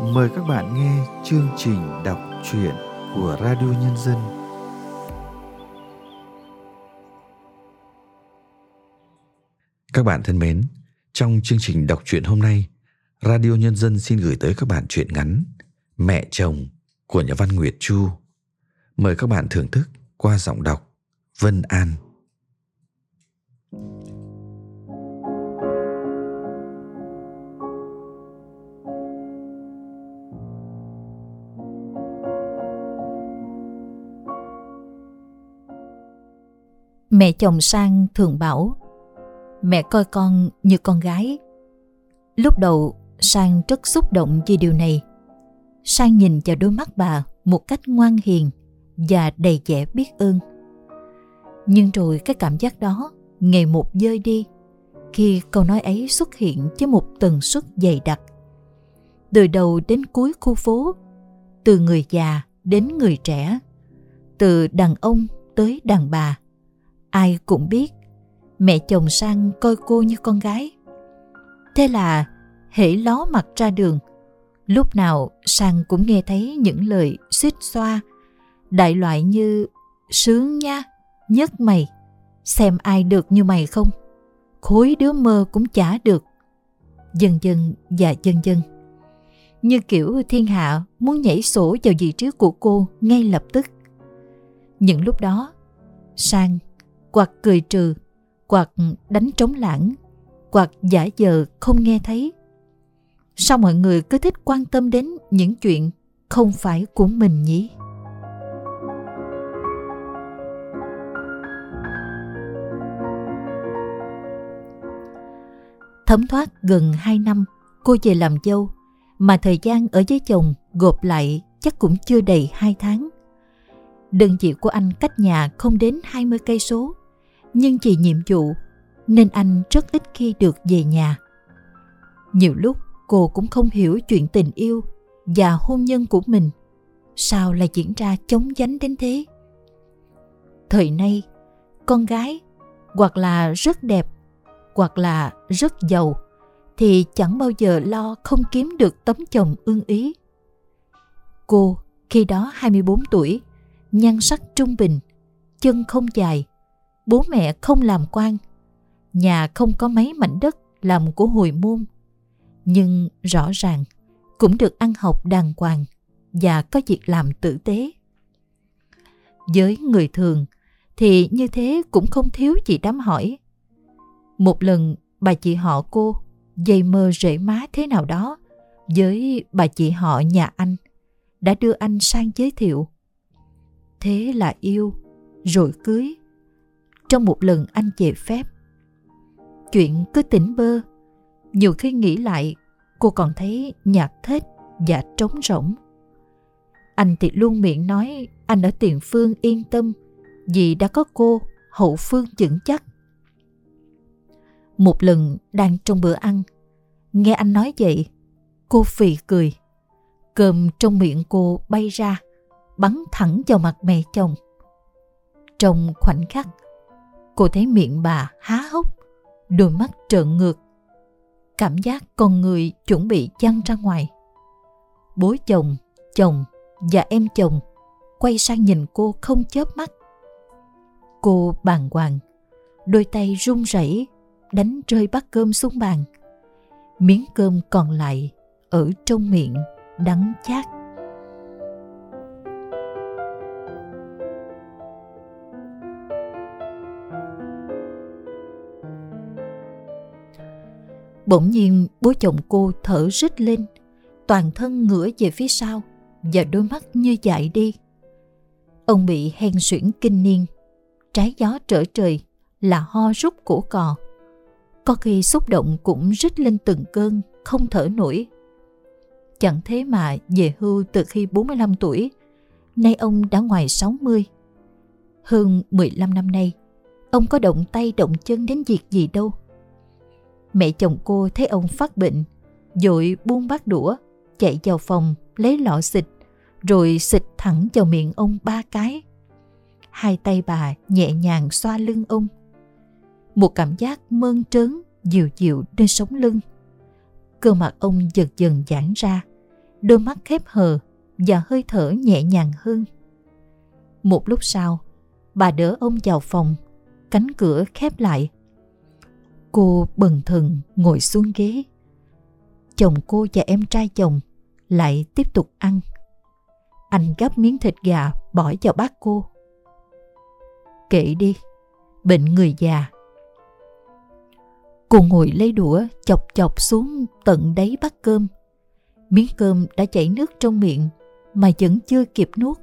mời các bạn nghe chương trình đọc truyện của Radio Nhân dân. Các bạn thân mến, trong chương trình đọc truyện hôm nay, Radio Nhân dân xin gửi tới các bạn truyện ngắn Mẹ chồng của nhà văn Nguyệt Chu. Mời các bạn thưởng thức qua giọng đọc Vân An. Mẹ chồng sang thường bảo Mẹ coi con như con gái Lúc đầu Sang rất xúc động vì điều này Sang nhìn vào đôi mắt bà một cách ngoan hiền và đầy vẻ biết ơn. Nhưng rồi cái cảm giác đó ngày một dơi đi khi câu nói ấy xuất hiện với một tần suất dày đặc. Từ đầu đến cuối khu phố, từ người già đến người trẻ, từ đàn ông tới đàn bà, ai cũng biết mẹ chồng sang coi cô như con gái. Thế là hễ ló mặt ra đường, lúc nào sang cũng nghe thấy những lời suýt xoa, đại loại như sướng nha, nhất mày, xem ai được như mày không, khối đứa mơ cũng chả được. Dần dần và dần dần. Như kiểu thiên hạ muốn nhảy sổ vào vị trí của cô ngay lập tức. Những lúc đó, sang hoặc cười trừ, hoặc đánh trống lãng, hoặc giả vờ không nghe thấy. Sao mọi người cứ thích quan tâm đến những chuyện không phải của mình nhỉ? Thấm thoát gần 2 năm, cô về làm dâu, mà thời gian ở với chồng gộp lại chắc cũng chưa đầy 2 tháng. Đơn vị của anh cách nhà không đến 20 cây số, nhưng vì nhiệm vụ nên anh rất ít khi được về nhà. Nhiều lúc cô cũng không hiểu chuyện tình yêu và hôn nhân của mình sao lại diễn ra chống dánh đến thế. Thời nay, con gái hoặc là rất đẹp hoặc là rất giàu thì chẳng bao giờ lo không kiếm được tấm chồng ưng ý. Cô khi đó 24 tuổi, nhan sắc trung bình, chân không dài, bố mẹ không làm quan, nhà không có mấy mảnh đất làm của hồi môn. Nhưng rõ ràng cũng được ăn học đàng hoàng và có việc làm tử tế. Với người thường thì như thế cũng không thiếu gì đám hỏi. Một lần bà chị họ cô dây mơ rễ má thế nào đó với bà chị họ nhà anh đã đưa anh sang giới thiệu. Thế là yêu, rồi cưới. Trong một lần anh về phép. Chuyện cứ tỉnh bơ, nhiều khi nghĩ lại cô còn thấy nhạt thết và trống rỗng. Anh thì luôn miệng nói anh ở tiền phương yên tâm vì đã có cô hậu phương vững chắc. Một lần đang trong bữa ăn, nghe anh nói vậy, cô phì cười. Cơm trong miệng cô bay ra, bắn thẳng vào mặt mẹ chồng. Trong khoảnh khắc, cô thấy miệng bà há hốc, đôi mắt trợn ngược. Cảm giác con người chuẩn bị chăn ra ngoài. Bố chồng, chồng và em chồng quay sang nhìn cô không chớp mắt. Cô bàng hoàng, đôi tay run rẩy đánh rơi bát cơm xuống bàn. Miếng cơm còn lại ở trong miệng đắng chát. Bỗng nhiên bố chồng cô thở rít lên, toàn thân ngửa về phía sau và đôi mắt như dại đi. Ông bị hen suyễn kinh niên, trái gió trở trời là ho rút cổ cò có khi xúc động cũng rít lên từng cơn, không thở nổi. Chẳng thế mà về hưu từ khi 45 tuổi, nay ông đã ngoài 60. Hơn 15 năm nay, ông có động tay động chân đến việc gì đâu. Mẹ chồng cô thấy ông phát bệnh, dội buông bát đũa, chạy vào phòng lấy lọ xịt, rồi xịt thẳng vào miệng ông ba cái. Hai tay bà nhẹ nhàng xoa lưng ông một cảm giác mơn trớn dịu dịu trên sống lưng cơ mặt ông dần dần giãn ra đôi mắt khép hờ và hơi thở nhẹ nhàng hơn. Một lúc sau, bà đỡ ông vào phòng, cánh cửa khép lại. Cô bần thần ngồi xuống ghế. Chồng cô và em trai chồng lại tiếp tục ăn. Anh gắp miếng thịt gà bỏ vào bát cô. Kệ đi, bệnh người già. Cô ngồi lấy đũa chọc chọc xuống tận đáy bát cơm. Miếng cơm đã chảy nước trong miệng mà vẫn chưa kịp nuốt.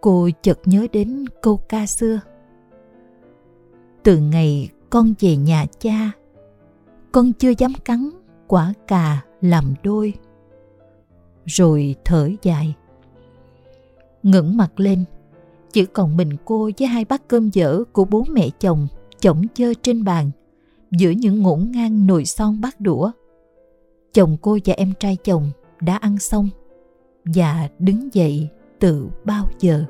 Cô chợt nhớ đến câu ca xưa. Từ ngày con về nhà cha, con chưa dám cắn quả cà làm đôi. Rồi thở dài. ngẩng mặt lên, chỉ còn mình cô với hai bát cơm dở của bố mẹ chồng chổng chơ trên bàn, giữa những ngổn ngang nồi son bát đũa. Chồng cô và em trai chồng đã ăn xong và đứng dậy từ bao giờ.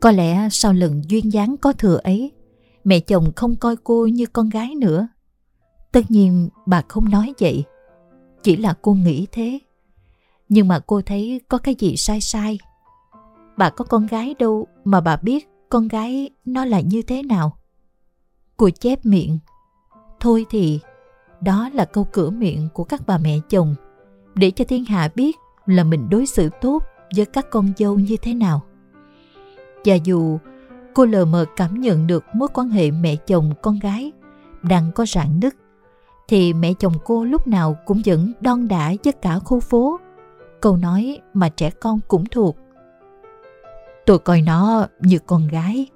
Có lẽ sau lần duyên dáng có thừa ấy, mẹ chồng không coi cô như con gái nữa. Tất nhiên bà không nói vậy, chỉ là cô nghĩ thế. Nhưng mà cô thấy có cái gì sai sai. Bà có con gái đâu mà bà biết con gái nó là như thế nào. Cô chép miệng. Thôi thì, đó là câu cửa miệng của các bà mẹ chồng để cho thiên hạ biết là mình đối xử tốt với các con dâu như thế nào. Và dù cô lờ mờ cảm nhận được mối quan hệ mẹ chồng con gái đang có rạn nứt, thì mẹ chồng cô lúc nào cũng vẫn đon đả với cả khu phố. Câu nói mà trẻ con cũng thuộc. Tôi coi nó như con gái.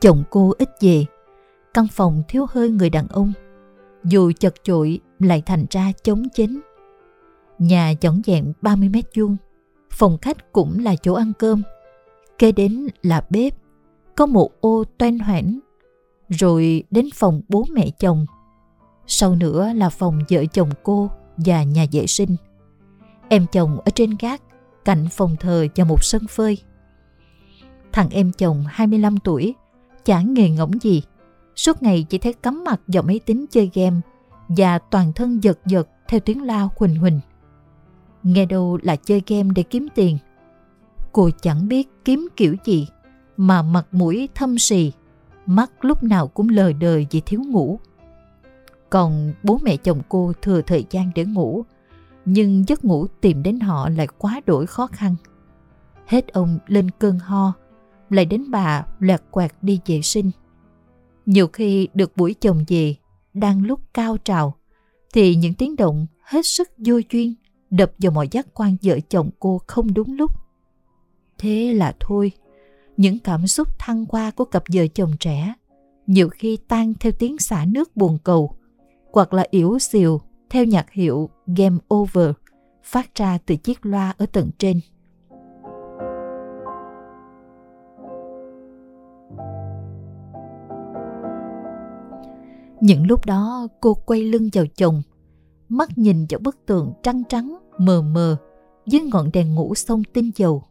Chồng cô ít về, căn phòng thiếu hơi người đàn ông. Dù chật chội lại thành ra chống chính. Nhà chọn dẹn 30 mét vuông phòng khách cũng là chỗ ăn cơm. Kế đến là bếp, có một ô toan hoảng, rồi đến phòng bố mẹ chồng. Sau nữa là phòng vợ chồng cô và nhà vệ sinh. Em chồng ở trên gác, cạnh phòng thờ và một sân phơi. Thằng em chồng 25 tuổi, chẳng nghề ngỗng gì. Suốt ngày chỉ thấy cắm mặt vào máy tính chơi game và toàn thân giật giật theo tiếng lao huỳnh huỳnh. Nghe đâu là chơi game để kiếm tiền. Cô chẳng biết kiếm kiểu gì mà mặt mũi thâm sì, mắt lúc nào cũng lờ đờ vì thiếu ngủ. Còn bố mẹ chồng cô thừa thời gian để ngủ, nhưng giấc ngủ tìm đến họ lại quá đổi khó khăn. Hết ông lên cơn ho, lại đến bà loạt quạt đi vệ sinh. Nhiều khi được buổi chồng về, đang lúc cao trào, thì những tiếng động hết sức vô duyên đập vào mọi giác quan vợ chồng cô không đúng lúc. Thế là thôi, những cảm xúc thăng hoa của cặp vợ chồng trẻ nhiều khi tan theo tiếng xả nước buồn cầu hoặc là yếu xìu theo nhạc hiệu Game Over phát ra từ chiếc loa ở tầng trên. Những lúc đó cô quay lưng vào chồng, mắt nhìn vào bức tường trăng trắng mờ mờ dưới ngọn đèn ngủ sông tinh dầu.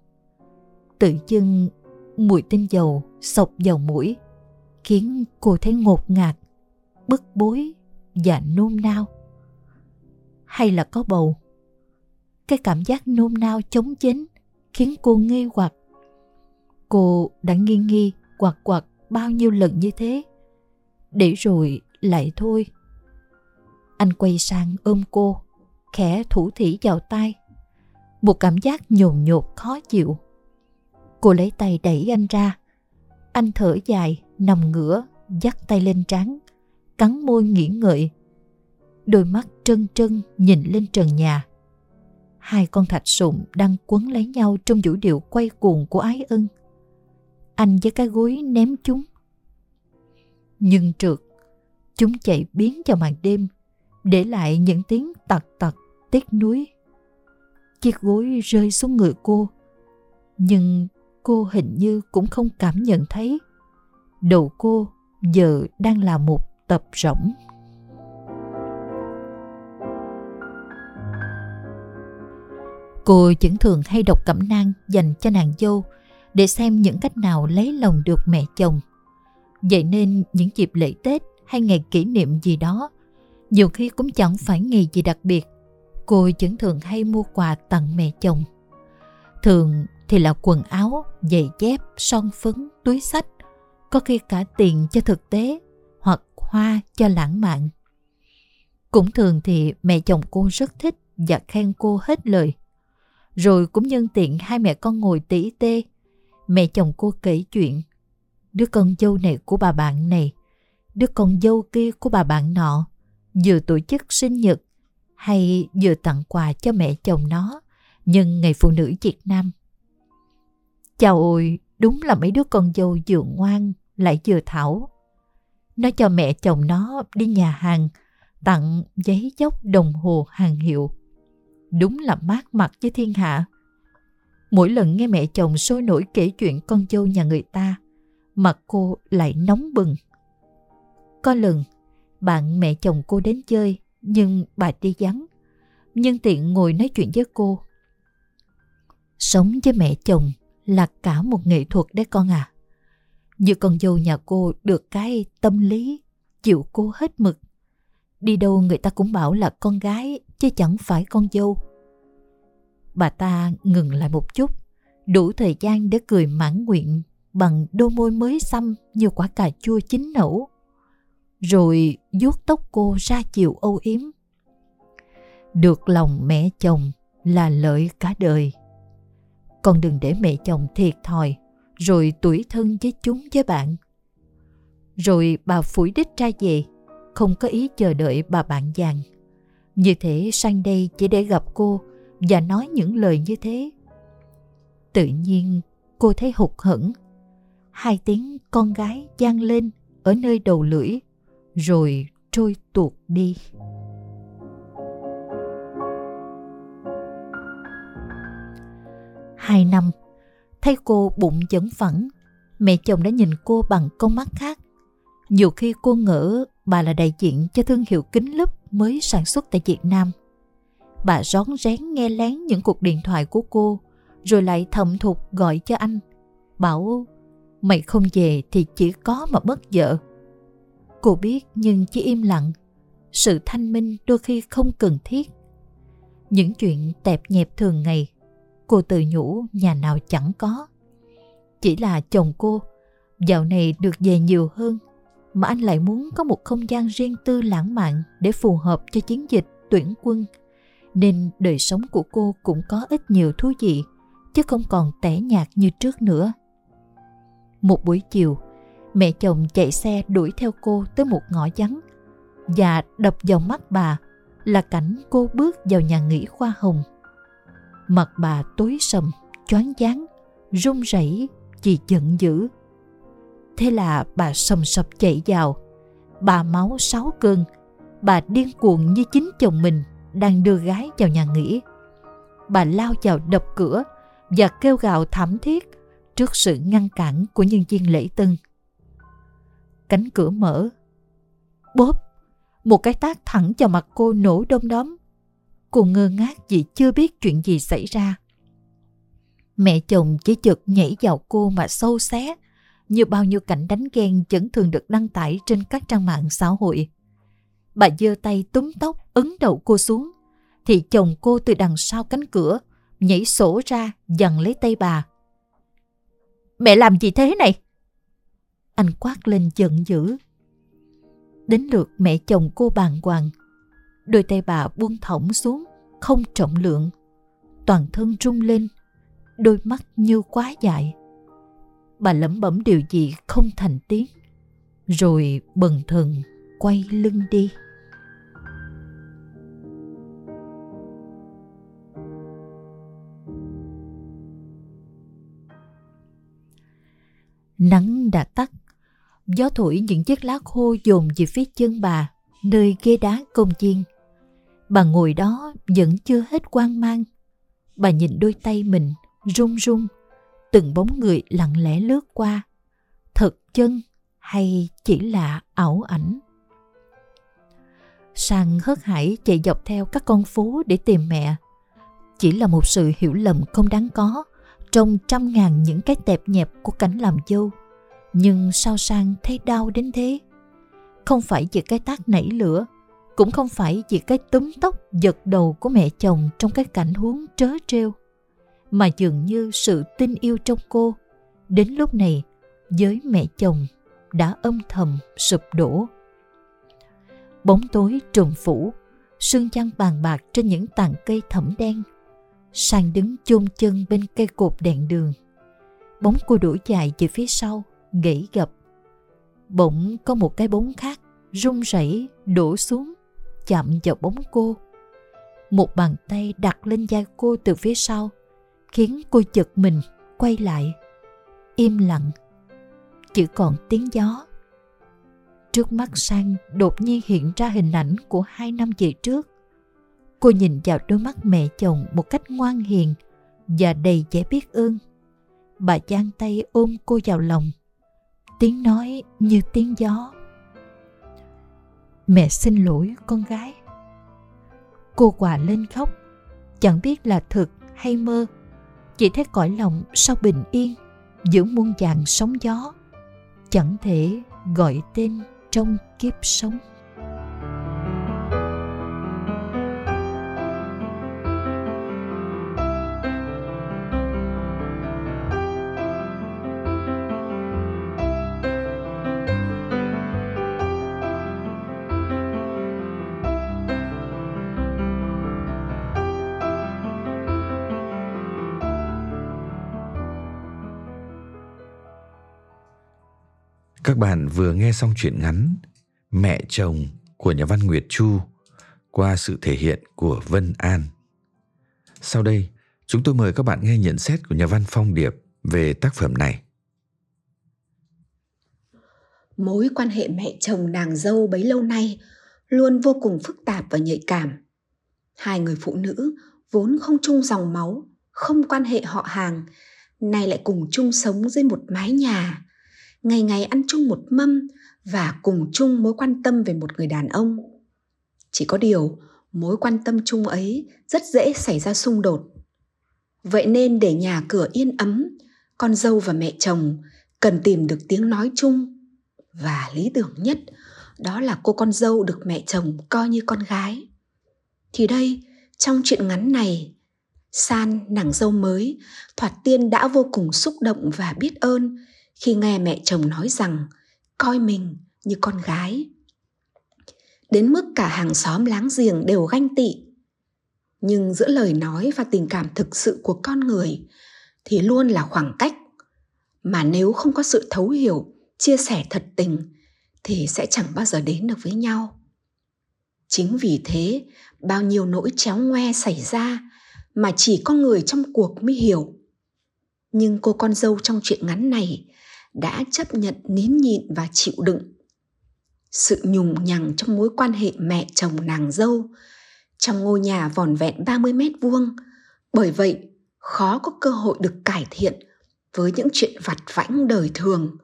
Tự dưng mùi tinh dầu sộc vào mũi khiến cô thấy ngột ngạt, bức bối và nôn nao. Hay là có bầu? Cái cảm giác nôn nao chống chến khiến cô nghi hoặc. Cô đã nghi nghi quạt quạt bao nhiêu lần như thế. Để rồi lại thôi. Anh quay sang ôm cô khẽ thủ thỉ vào tay. Một cảm giác nhồn nhột khó chịu. Cô lấy tay đẩy anh ra. Anh thở dài, nằm ngửa, dắt tay lên trán, cắn môi nghĩ ngợi. Đôi mắt trân trân nhìn lên trần nhà. Hai con thạch sụn đang quấn lấy nhau trong vũ điệu quay cuồng của ái ân. Anh với cái gối ném chúng. Nhưng trượt, chúng chạy biến vào màn đêm, để lại những tiếng tặc tặc tiếc nuối. Chiếc gối rơi xuống người cô, nhưng cô hình như cũng không cảm nhận thấy. Đầu cô giờ đang là một tập rỗng. Cô vẫn thường hay đọc cẩm nang dành cho nàng dâu để xem những cách nào lấy lòng được mẹ chồng. Vậy nên những dịp lễ Tết hay ngày kỷ niệm gì đó, nhiều khi cũng chẳng phải ngày gì đặc biệt, cô vẫn thường hay mua quà tặng mẹ chồng. Thường thì là quần áo, giày dép, son phấn, túi sách, có khi cả tiền cho thực tế hoặc hoa cho lãng mạn. Cũng thường thì mẹ chồng cô rất thích và khen cô hết lời. Rồi cũng nhân tiện hai mẹ con ngồi tỉ tê, mẹ chồng cô kể chuyện. Đứa con dâu này của bà bạn này, đứa con dâu kia của bà bạn nọ, vừa tổ chức sinh nhật hay vừa tặng quà cho mẹ chồng nó nhân ngày phụ nữ Việt Nam. Chào ôi, đúng là mấy đứa con dâu vừa ngoan lại vừa thảo. Nó cho mẹ chồng nó đi nhà hàng tặng giấy dốc đồng hồ hàng hiệu. Đúng là mát mặt với thiên hạ. Mỗi lần nghe mẹ chồng sôi nổi kể chuyện con dâu nhà người ta, mặt cô lại nóng bừng. Có lần, bạn mẹ chồng cô đến chơi, nhưng bà đi vắng. Nhân tiện ngồi nói chuyện với cô. Sống với mẹ chồng là cả một nghệ thuật đấy con à. Như con dâu nhà cô được cái tâm lý, chịu cô hết mực. Đi đâu người ta cũng bảo là con gái chứ chẳng phải con dâu. Bà ta ngừng lại một chút, đủ thời gian để cười mãn nguyện bằng đôi môi mới xăm như quả cà chua chín nổ. Rồi vuốt tóc cô ra chiều âu yếm. Được lòng mẹ chồng là lợi cả đời. Con đừng để mẹ chồng thiệt thòi, rồi tuổi thân với chúng với bạn. Rồi bà phủi đích ra về, không có ý chờ đợi bà bạn vàng. Như thế sang đây chỉ để gặp cô và nói những lời như thế. Tự nhiên cô thấy hụt hẫng. Hai tiếng con gái gian lên ở nơi đầu lưỡi, rồi trôi tuột đi. Hai năm, thấy cô bụng vẫn phẳng, mẹ chồng đã nhìn cô bằng con mắt khác. Nhiều khi cô ngỡ bà là đại diện cho thương hiệu kính lúp mới sản xuất tại Việt Nam. Bà rón rén nghe lén những cuộc điện thoại của cô, rồi lại thầm thục gọi cho anh. Bảo, mày không về thì chỉ có mà mất vợ. Cô biết nhưng chỉ im lặng. Sự thanh minh đôi khi không cần thiết. Những chuyện tẹp nhẹp thường ngày, cô tự nhủ nhà nào chẳng có. Chỉ là chồng cô, dạo này được về nhiều hơn mà anh lại muốn có một không gian riêng tư lãng mạn để phù hợp cho chiến dịch tuyển quân. Nên đời sống của cô cũng có ít nhiều thú vị, chứ không còn tẻ nhạt như trước nữa. Một buổi chiều, mẹ chồng chạy xe đuổi theo cô tới một ngõ vắng và đập vào mắt bà là cảnh cô bước vào nhà nghỉ khoa hồng. Mặt bà tối sầm, choáng váng, run rẩy vì giận dữ Thế là bà sầm sập chạy vào. Bà máu sáu cơn. Bà điên cuồng như chính chồng mình đang đưa gái vào nhà nghỉ. Bà lao vào đập cửa và kêu gào thảm thiết trước sự ngăn cản của nhân viên lễ tân. Cánh cửa mở. Bóp! Một cái tác thẳng vào mặt cô nổ đông đóm. Cô ngơ ngác vì chưa biết chuyện gì xảy ra. Mẹ chồng chỉ chợt nhảy vào cô mà sâu xé, như bao nhiêu cảnh đánh ghen vẫn thường được đăng tải trên các trang mạng xã hội. Bà giơ tay túm tóc ấn đầu cô xuống, thì chồng cô từ đằng sau cánh cửa nhảy sổ ra dằn lấy tay bà. Mẹ làm gì thế này? Anh quát lên giận dữ. Đến lượt mẹ chồng cô bàng hoàng. Đôi tay bà buông thõng xuống, không trọng lượng. Toàn thân rung lên, đôi mắt như quá dại bà lẩm bẩm điều gì không thành tiếng rồi bần thần quay lưng đi nắng đã tắt gió thổi những chiếc lá khô dồn về phía chân bà, nơi ghế đá công viên bà ngồi đó vẫn chưa hết quan mang. Bà nhìn đôi tay mình run run, từng bóng người lặng lẽ lướt qua. Thật chân hay chỉ là ảo ảnh? Sang hớt hải chạy dọc theo các con phố để tìm mẹ. Chỉ là một sự hiểu lầm không đáng có trong trăm ngàn những cái tẹp nhẹp của cảnh làm dâu. Nhưng sao sang thấy đau đến thế? Không phải vì cái tác nảy lửa, cũng không phải vì cái túm tóc giật đầu của mẹ chồng trong cái cảnh huống trớ trêu, mà dường như sự tin yêu trong cô đến lúc này với mẹ chồng đã âm thầm sụp đổ. Bóng tối trùm phủ, sương chăn bàn bạc trên những tàn cây thẫm đen. Sang đứng chôn chân bên cây cột đèn đường. Bóng cô đuổi dài về phía sau, gãy gập. Bỗng có một cái bóng khác rung rẩy đổ xuống, chạm vào bóng cô. Một bàn tay đặt lên vai cô từ phía sau, khiến cô giật mình, quay lại. Im lặng, chỉ còn tiếng gió. Trước mắt Sang đột nhiên hiện ra hình ảnh của hai năm về trước. Cô nhìn vào đôi mắt mẹ chồng một cách ngoan hiền và đầy vẻ biết ơn. Bà giang tay ôm cô vào lòng. Tiếng nói như tiếng gió. Mẹ xin lỗi con gái. Cô quà lên khóc, chẳng biết là thực hay mơ. Chỉ thấy cõi lòng sao bình yên, giữa muôn vàng sóng gió. Chẳng thể gọi tên trong kiếp sống Các bạn vừa nghe xong truyện ngắn Mẹ chồng của nhà văn Nguyệt Chu qua sự thể hiện của Vân An. Sau đây, chúng tôi mời các bạn nghe nhận xét của nhà văn Phong Điệp về tác phẩm này. Mối quan hệ mẹ chồng nàng dâu bấy lâu nay luôn vô cùng phức tạp và nhạy cảm. Hai người phụ nữ vốn không chung dòng máu, không quan hệ họ hàng, nay lại cùng chung sống dưới một mái nhà ngày ngày ăn chung một mâm và cùng chung mối quan tâm về một người đàn ông. Chỉ có điều, mối quan tâm chung ấy rất dễ xảy ra xung đột. Vậy nên để nhà cửa yên ấm, con dâu và mẹ chồng cần tìm được tiếng nói chung. Và lý tưởng nhất, đó là cô con dâu được mẹ chồng coi như con gái. Thì đây, trong chuyện ngắn này, san, nàng dâu mới, thoạt tiên đã vô cùng xúc động và biết ơn khi nghe mẹ chồng nói rằng, coi mình như con gái. Đến mức cả hàng xóm láng giềng đều ganh tị. Nhưng giữa lời nói và tình cảm thực sự của con người thì luôn là khoảng cách. Mà nếu không có sự thấu hiểu, chia sẻ thật tình thì sẽ chẳng bao giờ đến được với nhau. Chính vì thế, bao nhiêu nỗi chéo ngoe xảy ra mà chỉ có người trong cuộc mới hiểu. Nhưng cô con dâu trong chuyện ngắn này đã chấp nhận nín nhịn và chịu đựng. Sự nhùng nhằng trong mối quan hệ mẹ chồng nàng dâu trong ngôi nhà vòn vẹn 30 mét vuông, bởi vậy khó có cơ hội được cải thiện với những chuyện vặt vãnh đời thường,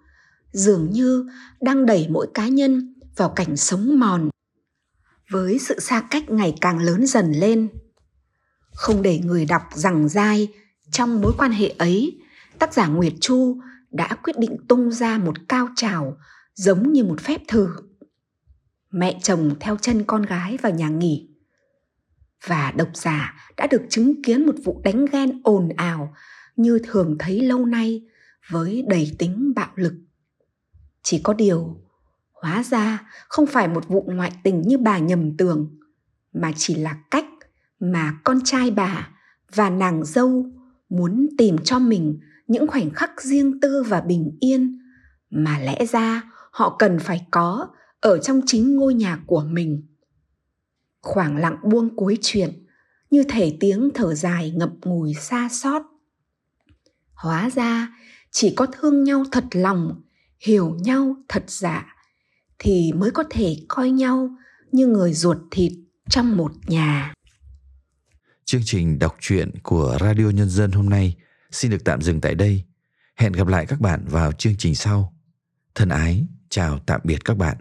dường như đang đẩy mỗi cá nhân vào cảnh sống mòn với sự xa cách ngày càng lớn dần lên. Không để người đọc rằng dai trong mối quan hệ ấy, tác giả Nguyệt Chu đã quyết định tung ra một cao trào giống như một phép thử. Mẹ chồng theo chân con gái vào nhà nghỉ. Và độc giả đã được chứng kiến một vụ đánh ghen ồn ào như thường thấy lâu nay với đầy tính bạo lực. Chỉ có điều, hóa ra không phải một vụ ngoại tình như bà nhầm tưởng, mà chỉ là cách mà con trai bà và nàng dâu muốn tìm cho mình những khoảnh khắc riêng tư và bình yên mà lẽ ra họ cần phải có ở trong chính ngôi nhà của mình. Khoảng lặng buông cuối chuyện, như thể tiếng thở dài ngập ngùi xa xót. Hóa ra, chỉ có thương nhau thật lòng, hiểu nhau thật dạ thì mới có thể coi nhau như người ruột thịt trong một nhà. Chương trình đọc truyện của radio nhân dân hôm nay xin được tạm dừng tại đây. Hẹn gặp lại các bạn vào chương trình sau. Thân ái, chào tạm biệt các bạn.